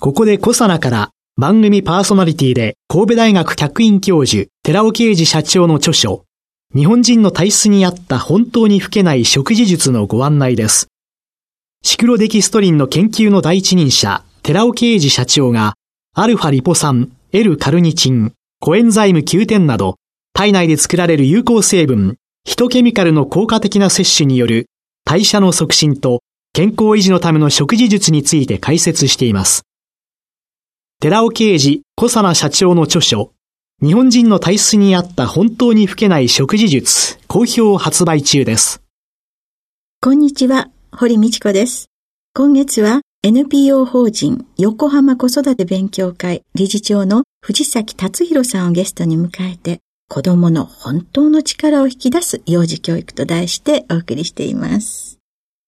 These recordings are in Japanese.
ここでコサナから番組パーソナリティで神戸大学客員教授寺尾啓二社長の著書日本人の体質に合った本当に老けない食事術のご案内ですシクロデキストリンの研究の第一人者寺尾啓二社長がアルファリポ酸、L カルニチン、コエンザイム Q10 など体内で作られる有効成分ヒトケミカルの効果的な摂取による代謝の促進と健康維持のための食事術について解説しています。寺尾啓治小佐奈社長の著書、日本人の体質に合った本当に老けない食事術、好評発売中です。こんにちは、堀道子です。今月は NPO 法人横浜子育て勉強会理事長の藤崎達弘さんをゲストに迎えて、子供の本当の力を引き出す幼児教育と題してお送りしています。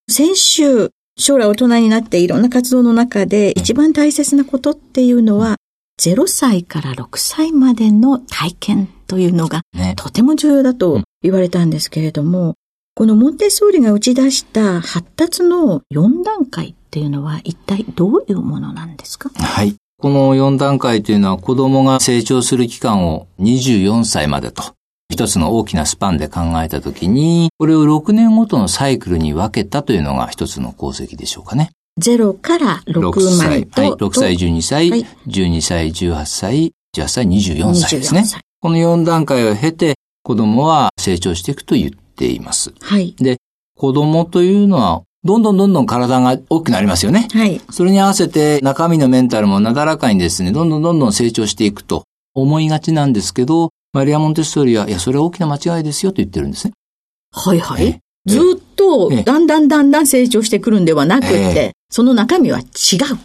先週、将来大人になっていろんな活動の中で一番大切なことっていうのは、0歳から6歳までの体験というのが、とても重要だと言われたんですけれども、このモンテッソーリが打ち出した発達の4段階っていうのは一体どういうものなんですか？はい。この4段階というのは子供が成長する期間を24歳までと一つの大きなスパンで考えたときに、これを6年ごとのサイクルに分けたというのが一つの功績でしょうかね。0から6までと。はい、6歳、12歳、はい、12歳、18歳、18歳、24歳ですね。この4段階を経て、子供は成長していくと言っています。はい。で、子供というのはどんどんどんどん体が大きくなりますよね。はい。それに合わせて中身のメンタルもなだらかにですね、どんどんどんどん成長していくと思いがちなんですけど、マリア・モンテッソーリは、いや、それは大きな間違いですよと言ってるんですね。はいはい。ずっと、だんだんだんだん成長してくるんではなくて、その中身は違う。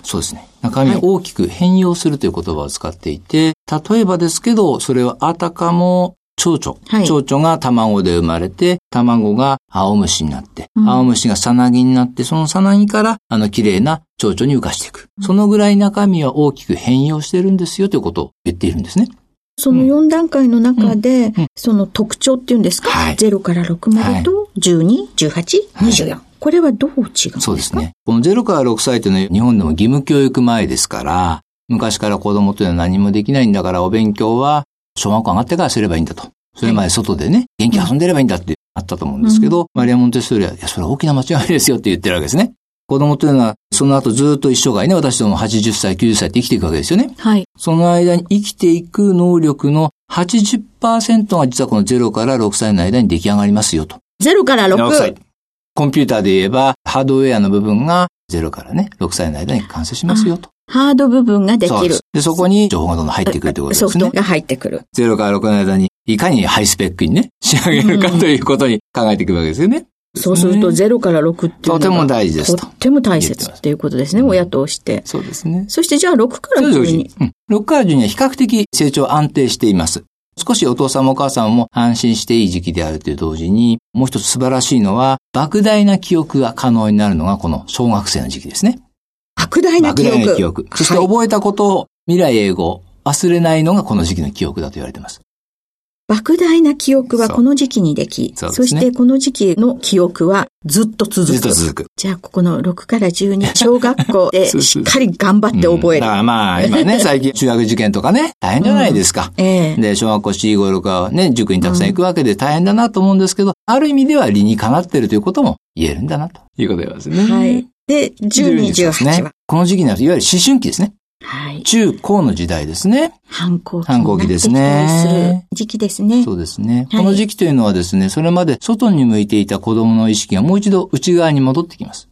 そうですね。中身を大きく変容するという言葉を使っていて、例えばですけど、それはあたかも蝶々。はい、蝶々が卵で生まれて、卵が青虫になって、うん、青虫がさなぎになって、そのさなぎからあの綺麗な蝶々に浮かしていく。そのぐらい中身は大きく変容してるんですよということを言っているんですね。その4段階の中で、うん、その特徴っていうんですか、はい、0から6までと12、18、24。これはどう違うんですか？そうですね。この0から6歳というのは日本でも義務教育前ですから、昔から子供というのは何もできないんだからお勉強は小学校上がってからすればいいんだと。それまで外でね、元気遊んでればいいんだってあったと思うんですけど、うん、マリア・モンテッソーリは、いや、それは大きな間違いですよって言ってるわけですね。子供というのは、その後ずっと一生涯ね、私ども80歳、90歳って生きていくわけですよね。はい。その間に生きていく能力の80%が実はこの0から6歳の間に出来上がりますよと。0から 6? 6歳。コンピューターで言えば、ハードウェアの部分が0からね、6歳の間に完成しますよと。ハード部分ができる。で、そこに情報がどんどん入ってくるということですね。ソフトが入ってくる。0から6の間に、いかにハイスペックにね、仕上げるかということに考えていくわけですよね。そうすると0から6っていうのは。とても大事ですと。とても大切っていうことですね、親として。そうですね。そしてじゃあ6から12。うん。6から12は比較的成長安定しています。少しお父さんもお母さんも安心していい時期であるという同時に、もう一つ素晴らしいのは、莫大な記憶が可能になるのがこの小学生の時期ですね。莫大な記憶。莫大な記憶。そして覚えたことを未来英語、忘れないのがこの時期の記憶だと言われています。莫大な記憶はこの時期にでき、そ、ね,、してこの時期の記憶はずっと続く。ずっと続く。じゃあ、ここの6から12、小学校で しっかり頑張って覚える。だからまあ、今ね、最近中学受験とかね、大変じゃないですか。うん、ええで、小学校4、5、6はね、塾にたくさん行くわけで大変だなと思うんですけど、うん、ある意味では理にかなってるということも言えるんだなということですね。はい。で、12、18は、ね。この時期になると、いわゆる思春期ですね。はい。中高の時代ですね。反抗期。反抗期ですね。時期ですね。そうですね。はい、この時期というのはですね、それまで外に向いていた子供の意識がもう一度内側に戻ってきます。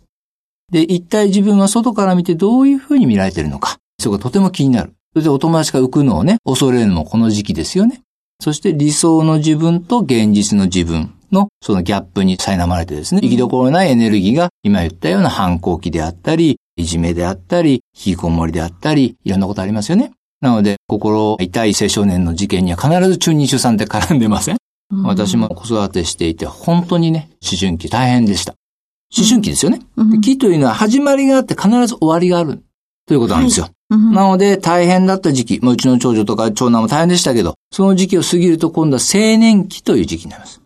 で、一体自分は外から見てどういうふうに見られているのか。そこがとても気になる。それでお友達が浮くのをね、恐れるのもこの時期ですよね。そして理想の自分と現実の自分のそのギャップに苛まれてですね、生きどころないエネルギーが今言ったような反抗期であったり、いじめであったり、引きこもりであったり、いろんなことありますよね。なので、心痛い青少年の事件には必ず中二中3って絡んでません、うん、私も子育てしていて、本当にね、思春期大変でした。思春期ですよね。うん、期というのは始まりがあって必ず終わりがある。ということなんですよ。はい、なので、大変だった時期、うちの長女とか長男も大変でしたけど、その時期を過ぎると今度は青年期という時期になります。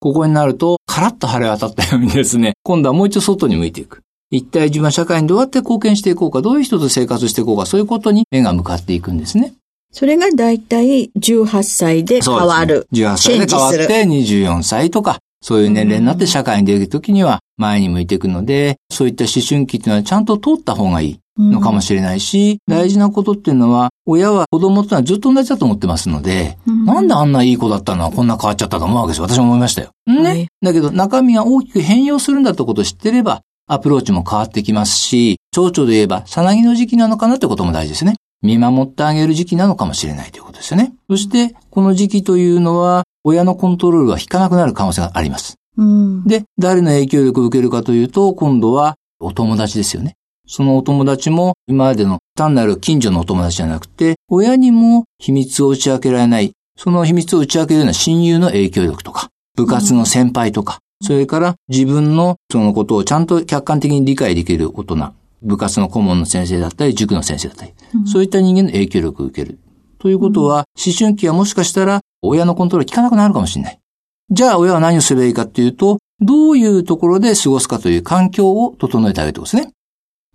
ここになると、カラッと晴れ渡ったようにですね、今度はもう一度外に向いていく。一体自分は社会にどうやって貢献していこうか、どういう人と生活していこうか、そういうことに目が向かっていくんですね。それがだいたい18歳で変わる。ね、18歳で変わって24歳とか、そういう年齢になって社会に出るときには前に向いていくので、そういった思春期っていうのはちゃんと通った方がいいのかもしれないし、うん、大事なことっていうのは、親は子供ってのはずっと同じだと思ってますので、うん、なんであんないい子だったの？はこんな変わっちゃったと思うわけですよ。私も思いましたよ。ね。はい、だけど中身が大きく変容するんだってことを知ってれば、アプローチも変わってきますし、蝶々で言えば、さなぎの時期なのかなってことも大事ですね。見守ってあげる時期なのかもしれないということですよね。そして、この時期というのは、親のコントロールが引かなくなる可能性があります。うん、で、誰の影響力を受けるかというと、今度はお友達ですよね。そのお友達も今までの単なる近所のお友達じゃなくて、親にも秘密を打ち明けられない、その秘密を打ち明けるような親友の影響力とか、部活の先輩とか、それから自分のそのことをちゃんと客観的に理解できる大人、部活の顧問の先生だったり、塾の先生だったり、うん、そういった人間の影響力を受ける。ということは、思春期はもしかしたら親のコントロール効かなくなるかもしれない。じゃあ親は何をすればいいかっていうと、どういうところで過ごすかという環境を整えてあげるとですね。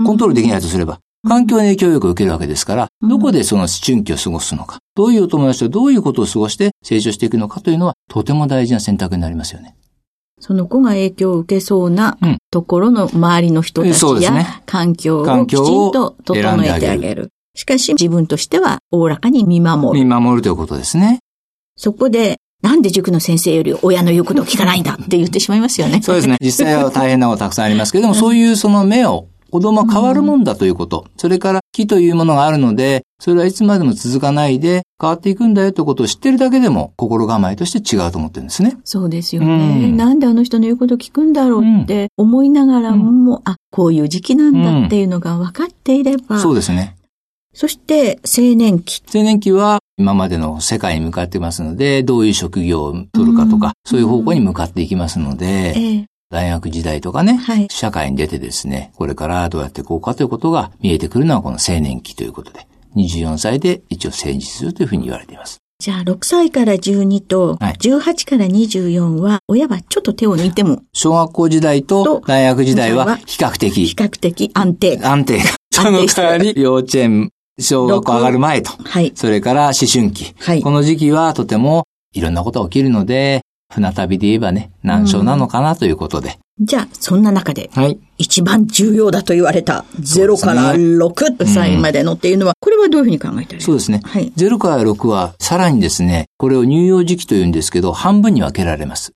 コントロールできないとすれば、環境の影響力を受けるわけですから、どこでその思春期を過ごすのか、どういうお友達とどういうことを過ごして成長していくのかというのは、とても大事な選択になりますよね。その子が影響を受けそうなところの周りの人たちや環境をきちんと整えてあげる。しかし自分としてはおおらかに見守る。見守るということですね。そこで、なんで塾の先生より親の言うことを聞かないんだって言ってしまいますよね。そうですね。実際は大変なことたくさんありますけれども、そういうその目を子供は変わるもんだということ、それから木というものがあるので、それはいつまでも続かないで変わっていくんだよということを知ってるだけでも心構えとして違うと思ってるんですね。そうですよね。うん、なんであの人の言うことを聞くんだろうって思いながらも、うん、あ、こういう時期なんだっていうのが分かっていれば。そうですね。そして青年期。青年期は今までの世界に向かってますので、どういう職業を取るかとか、うん、そういう方向に向かっていきますので、ええ大学時代とかね、はい、社会に出てですね、これからどうやっていこうかということが見えてくるのはこの青年期ということで、24歳で一応成人するというふうに言われています。じゃあ、6歳から12と、18から24は、親はちょっと手を抜いても。小学校時代と大学時代は比較的。比較的安定。安定。その代わり、幼稚園、小学校上がる前と。はい。それから思春期。はい。この時期はとてもいろんなことが起きるので、船旅で言えばね、難所なのかなということで。じゃあ、そんな中で、はい、一番重要だと言われた0から6歳までのっていうのは、これはどういうふうに考えてるそうですね。はい、0から6は、さらにですね、これを乳幼児期と言うんですけど、半分に分けられます。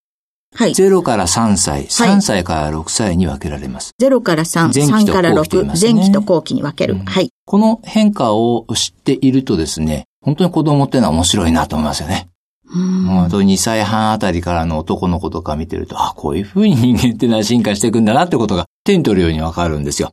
はい。0から3歳、3歳から6歳に分けられます。0から3、3から6、前期と後期に分ける、うん。はい。この変化を知っているとですね、本当に子供っていうのは面白いなと思いますよね。あと2歳半あたりからの男の子とか見てると、あ、こういう風に人間ってのは進化していくんだなってことが手に取るようにわかるんですよ。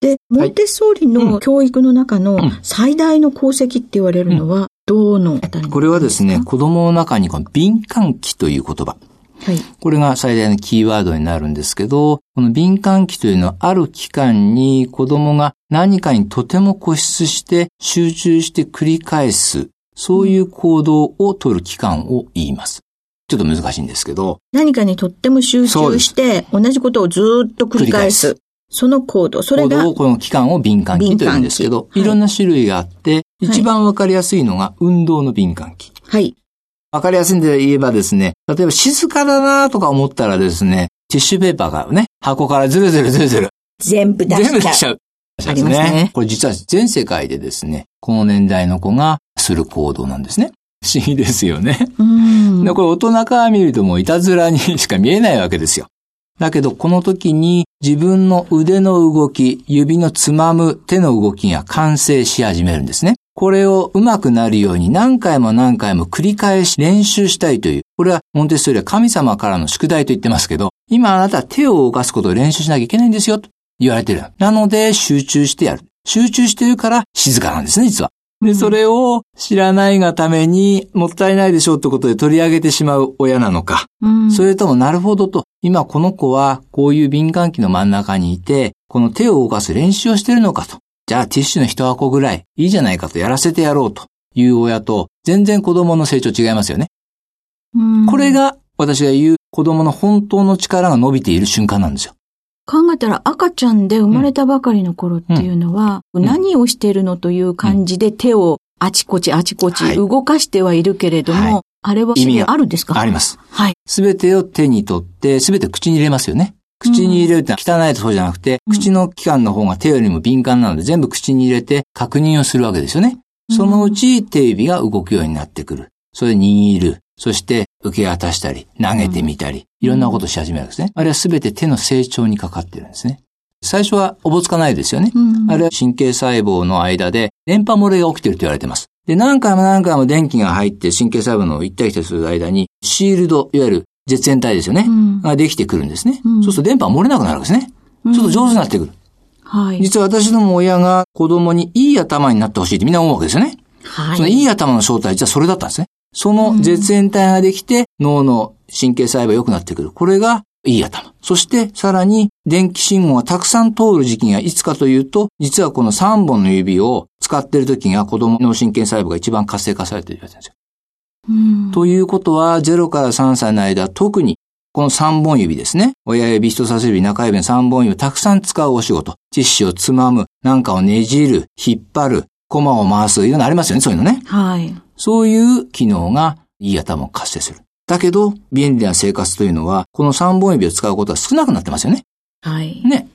で、モンテッソーリの教育の中の最大の功績って言われるのは、どのあたりこれはですね、子供の中にこの敏感期という言葉。はい。これが最大のキーワードになるんですけど、この敏感期というのはある期間に子供が何かにとても固執して集中して繰り返すそういう行動を取る期間を言います。ちょっと難しいんですけど。何かにとっても集中して、同じことをずっと繰り返す。その行動、それが。行動この期間を敏感期と言うんですけど、い、ろんな種類があって、一番わかりやすいのが運動の敏感期。はい。わかりやすいんで言えばですね、例えば静かだなとか思ったらですね、ティッシュペーパーがね、箱からずるずるずるずる。全部出しちゃう。全部出しちゃう。ありますね。これ実は全世界でですね、この年代の子がする行動なんですね。不思議ですよね。でこれ大人から見るともういたずらにしか見えないわけですよ。だけどこの時に自分の腕の動き、指のつまむ手の動きが完成し始めるんですね。これを上手くなるように何回も何回も繰り返し練習したいという、これはモンテッソーリは神様からの宿題と言ってますけど、今あなたは手を動かすことを練習しなきゃいけないんですよ。言われてる。なので、集中してやる。集中してるから静かなんですね、実は。で、それを知らないがためにもったいないでしょうってことで取り上げてしまう親なのか。うん、それともなるほどと、今この子はこういう敏感期の真ん中にいて、この手を動かす練習をしてるのかと。じゃあティッシュの一箱ぐらいいいじゃないかとやらせてやろうという親と、全然子供の成長違いますよね。これが私が言う子供の本当の力が伸びている瞬間なんですよ。考えたら赤ちゃんで生まれたばかりの頃っていうのは、うん、何をしてるのという感じで手をあちこちあちこち動かしてはいるけれども、はい、あれは意味があるんですか？あります。はい。すべてを手に取って、すべて口に入れますよね。口に入れるって汚いとそうじゃなくて、うん、口の器官の方が手よりも敏感なので全部口に入れて確認をするわけですよね。そのうち手指が動くようになってくる。それ握る。そして受け渡したり、投げてみたり、いろんなことをし始めるんですね。あれはすべて手の成長にかかってるんですね。最初はおぼつかないですよね。あれは神経細胞の間で電波漏れが起きてると言われてます。で、何回も何回も電気が入って神経細胞の行ったり来たりする間に、シールド、いわゆる絶縁体ですよね。ができてくるんですね。そうすると電波が漏れなくなるんですね。ちょっと上手になってくる。はい。実は私ども親が子供にいい頭になってほしいってみんな思うわけですよね。はい。そのいい頭の正体、実はそれだったんですね。その絶縁体ができて、脳の神経細胞が良くなってくる。これがいい頭。そしてさらに電気信号がたくさん通る時期がいつかというと、実はこの3本の指を使っている時が子供の神経細胞が一番活性化されているわけですよ。ということは、0から3歳の間、特にこの3本指ですね。親指、人差し指、中指の3本指をたくさん使うお仕事。ティッシュをつまむ、なんかをねじる、引っ張る、コマを回す、いろんなありますよね、そういうのね。はい。そういう機能がいい頭を活性する。だけど、便利な生活というのは、この3本指を使うことは少なくなってますよね。はい。ね。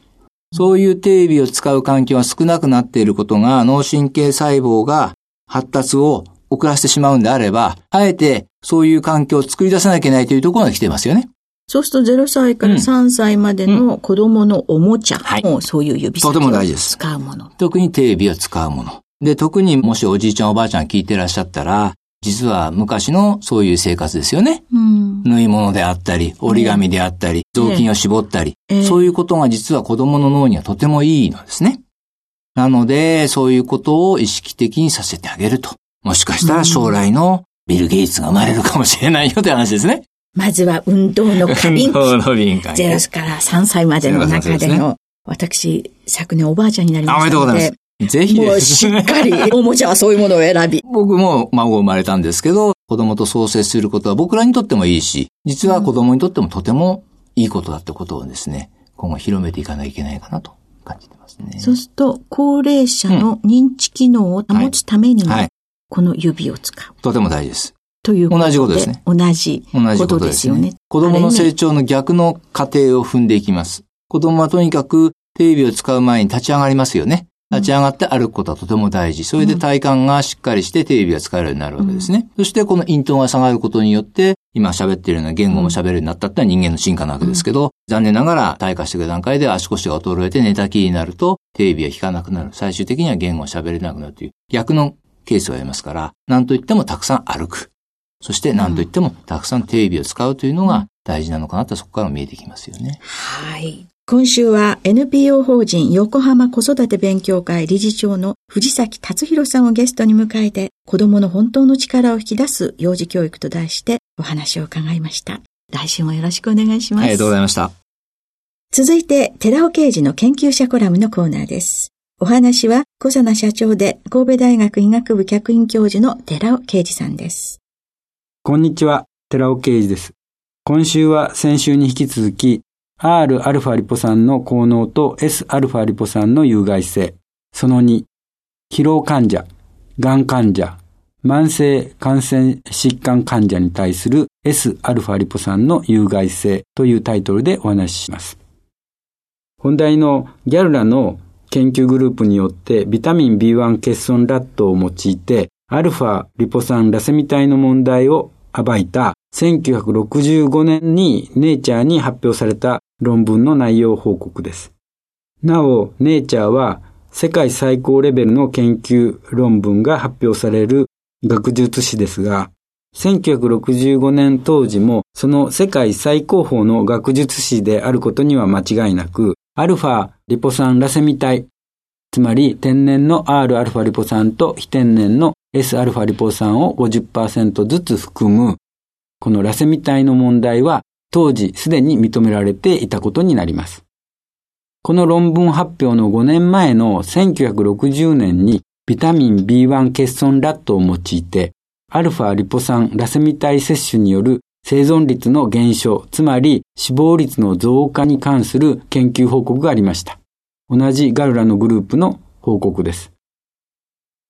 そういう手指を使う環境が少なくなっていることが、脳神経細胞が発達を遅らせてしまうんであれば、あえてそういう環境を作り出さなきゃいけないというところが来てますよね。そうすると0歳から3歳までの子供のおもちゃもそういう指先を使うもの。特に手指を使うもの。で、特にもしおじいちゃんおばあちゃん聞いてらっしゃったら、実は昔のそういう生活ですよね。うん、縫い物であったり、折り紙であったり、雑巾を絞ったり、えー、そういうことが実は子供の脳にはとてもいいのですね。なので、そういうことを意識的にさせてあげると。もしかしたら将来のビル・ゲイツが生まれるかもしれないよという話ですね。まずは運動の過敏期。運動の敏感期。0から3歳までの中での、私、昨年おばあちゃんになりましたおめでとうございます。ぜひもうしっかり、おもちゃはそういうものを選び。僕も孫生まれたんですけど、子供と創生することは僕らにとってもいいし、実は子供にとってもとてもいいことだってことをですね、今後広めていかないといけないかなと感じてますね。そうすると、高齢者の認知機能を保つためにも、この指を使う。とても大事です。という同じことですね。同じことですよね。ね子供の成長の逆の過程を踏んでいきます。子供はとにかく手指を使う前に立ち上がりますよね。立ち上がって歩くことはとても大事。それで体幹がしっかりして手指が使えるようになるわけですね。そしてこの咽頭が下がることによって、今喋っているような言語も喋るようになったってのは人間の進化なわけですけど、残念ながら退化していく段階で足腰が衰えて寝たきりになると、手指が引かなくなる。最終的には言語を喋れなくなるという逆のケースがありますから、何と言ってもたくさん歩く。そして何と言ってもたくさん手指を使うというのが大事なのかなとそこから見えてきますよね。はい。今週は NPO 法人横浜子育て勉強会理事長の藤崎達弘さんをゲストに迎えて子供の本当の力を引き出す幼児教育と題してお話を伺いました。来週もよろしくお願いします。ありがとうございました。続いて、寺尾刑事の研究者コラムのコーナーです。お話は小佐奈社長で神戸大学医学部客員教授の寺尾啓二さんです。こんにちは、寺尾啓二です。今週は先週に引き続き Rα リポ酸の効能と Sα リポ酸の有害性。その2、疲労患者、がん患者、慢性感染疾患患者に対する Sα リポ酸の有害性というタイトルでお話しします。本題のギャルラの研究グループによってビタミン B1 欠損ラットを用いてアルファリポ酸ラセミ体の問題を暴いた 1965年にネイチャーに発表された論文の内容報告です。なお、ネイチャーは世界最高レベルの研究論文が発表される学術誌ですが、1965年当時もその世界最高峰の学術誌であることには間違いなく、アルファリポ酸ラセミ体、つまり天然の Rα リポ酸と非天然の Sα リポ酸を50%ずつ含む、このラセミ体の問題は当時すでに認められていたことになります。この論文発表の5年前の1960年にビタミン B1 欠損ラットを用いて、アルファリポ酸ラセミ体摂取による生存率の減少、つまり死亡率の増加に関する研究報告がありました。同じガルラのグループの報告です。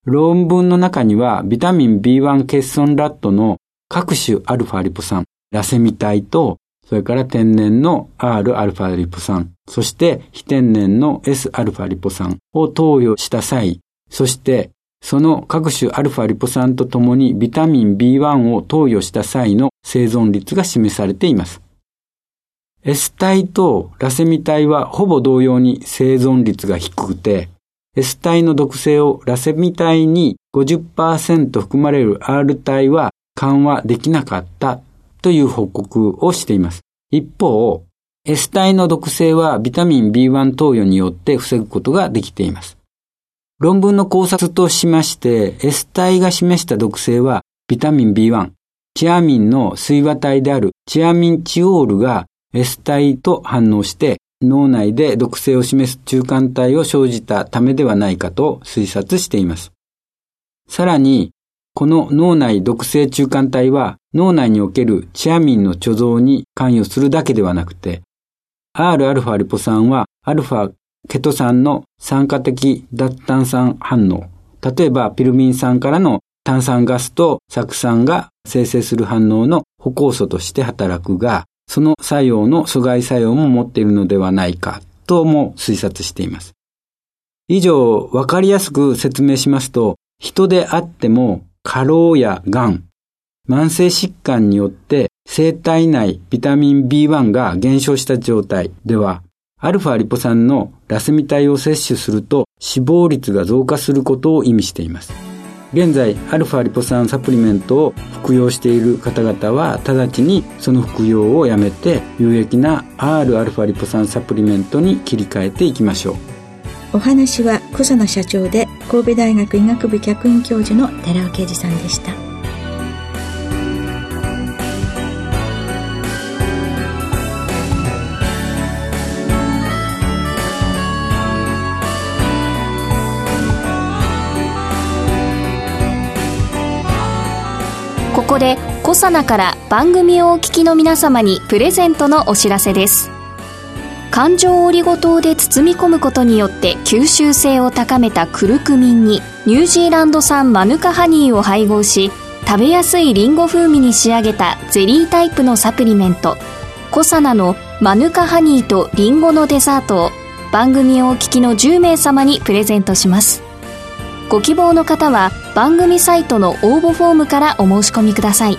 論文の中にはビタミン B1 欠損ラットの各種アルファリポ酸、ラセミ体と、それから天然の Rα リポ酸、そして非天然の Sα リポ酸を投与した際、そしてその各種アルファリポ酸とともにビタミン B1 を投与した際の生存率が示されています。S 体とラセミ体はほぼ同様に生存率が低くて、S 体の毒性をラセミ体に50%含まれる R 体は緩和できなかったという報告をしています。一方、S 体の毒性はビタミン B1 投与によって防ぐことができています。論文の考察としまして、S 体が示した毒性はビタミン B1、チアミンの水和体であるチアミンチオールが S 体と反応して脳内で毒性を示す中間体を生じたためではないかと推察しています。さらに、この脳内毒性中間体は脳内におけるチアミンの貯蔵に関与するだけではなくて、Rα リポ酸はアルファケト酸の酸化的脱炭酸反応。例えば、ピルミン酸からの炭酸ガスと酢酸が生成する反応の歩行素として働くが、その作用の阻害作用も持っているのではないかとも推察しています。以上、わかりやすく説明しますと、人であっても過労や癌、慢性疾患によって生体内ビタミン B1 が減少した状態では、アルファリポ酸のラセミ体を摂取すると死亡率が増加することを意味しています。現在、アルファリポ酸サプリメントを服用している方々は直ちにその服用をやめて有益な Rα リポ酸サプリメントに切り替えていきましょう。お話は小佐野社長で神戸大学医学部客員教授の寺尾啓二さんでした。ここでコサナから番組をお聞きの皆様にプレゼントのお知らせです環状オリゴ糖で包み込むことによって吸収性を高めたクルクミンにニュージーランド産マヌカハニーを配合し食べやすいリンゴ風味に仕上げたゼリータイプのサプリメントコサナのマヌカハニーとリンゴのデザートを番組をお聞きの10名様にプレゼントします。ご希望の方は番組サイトの応募フォームからお申し込みください。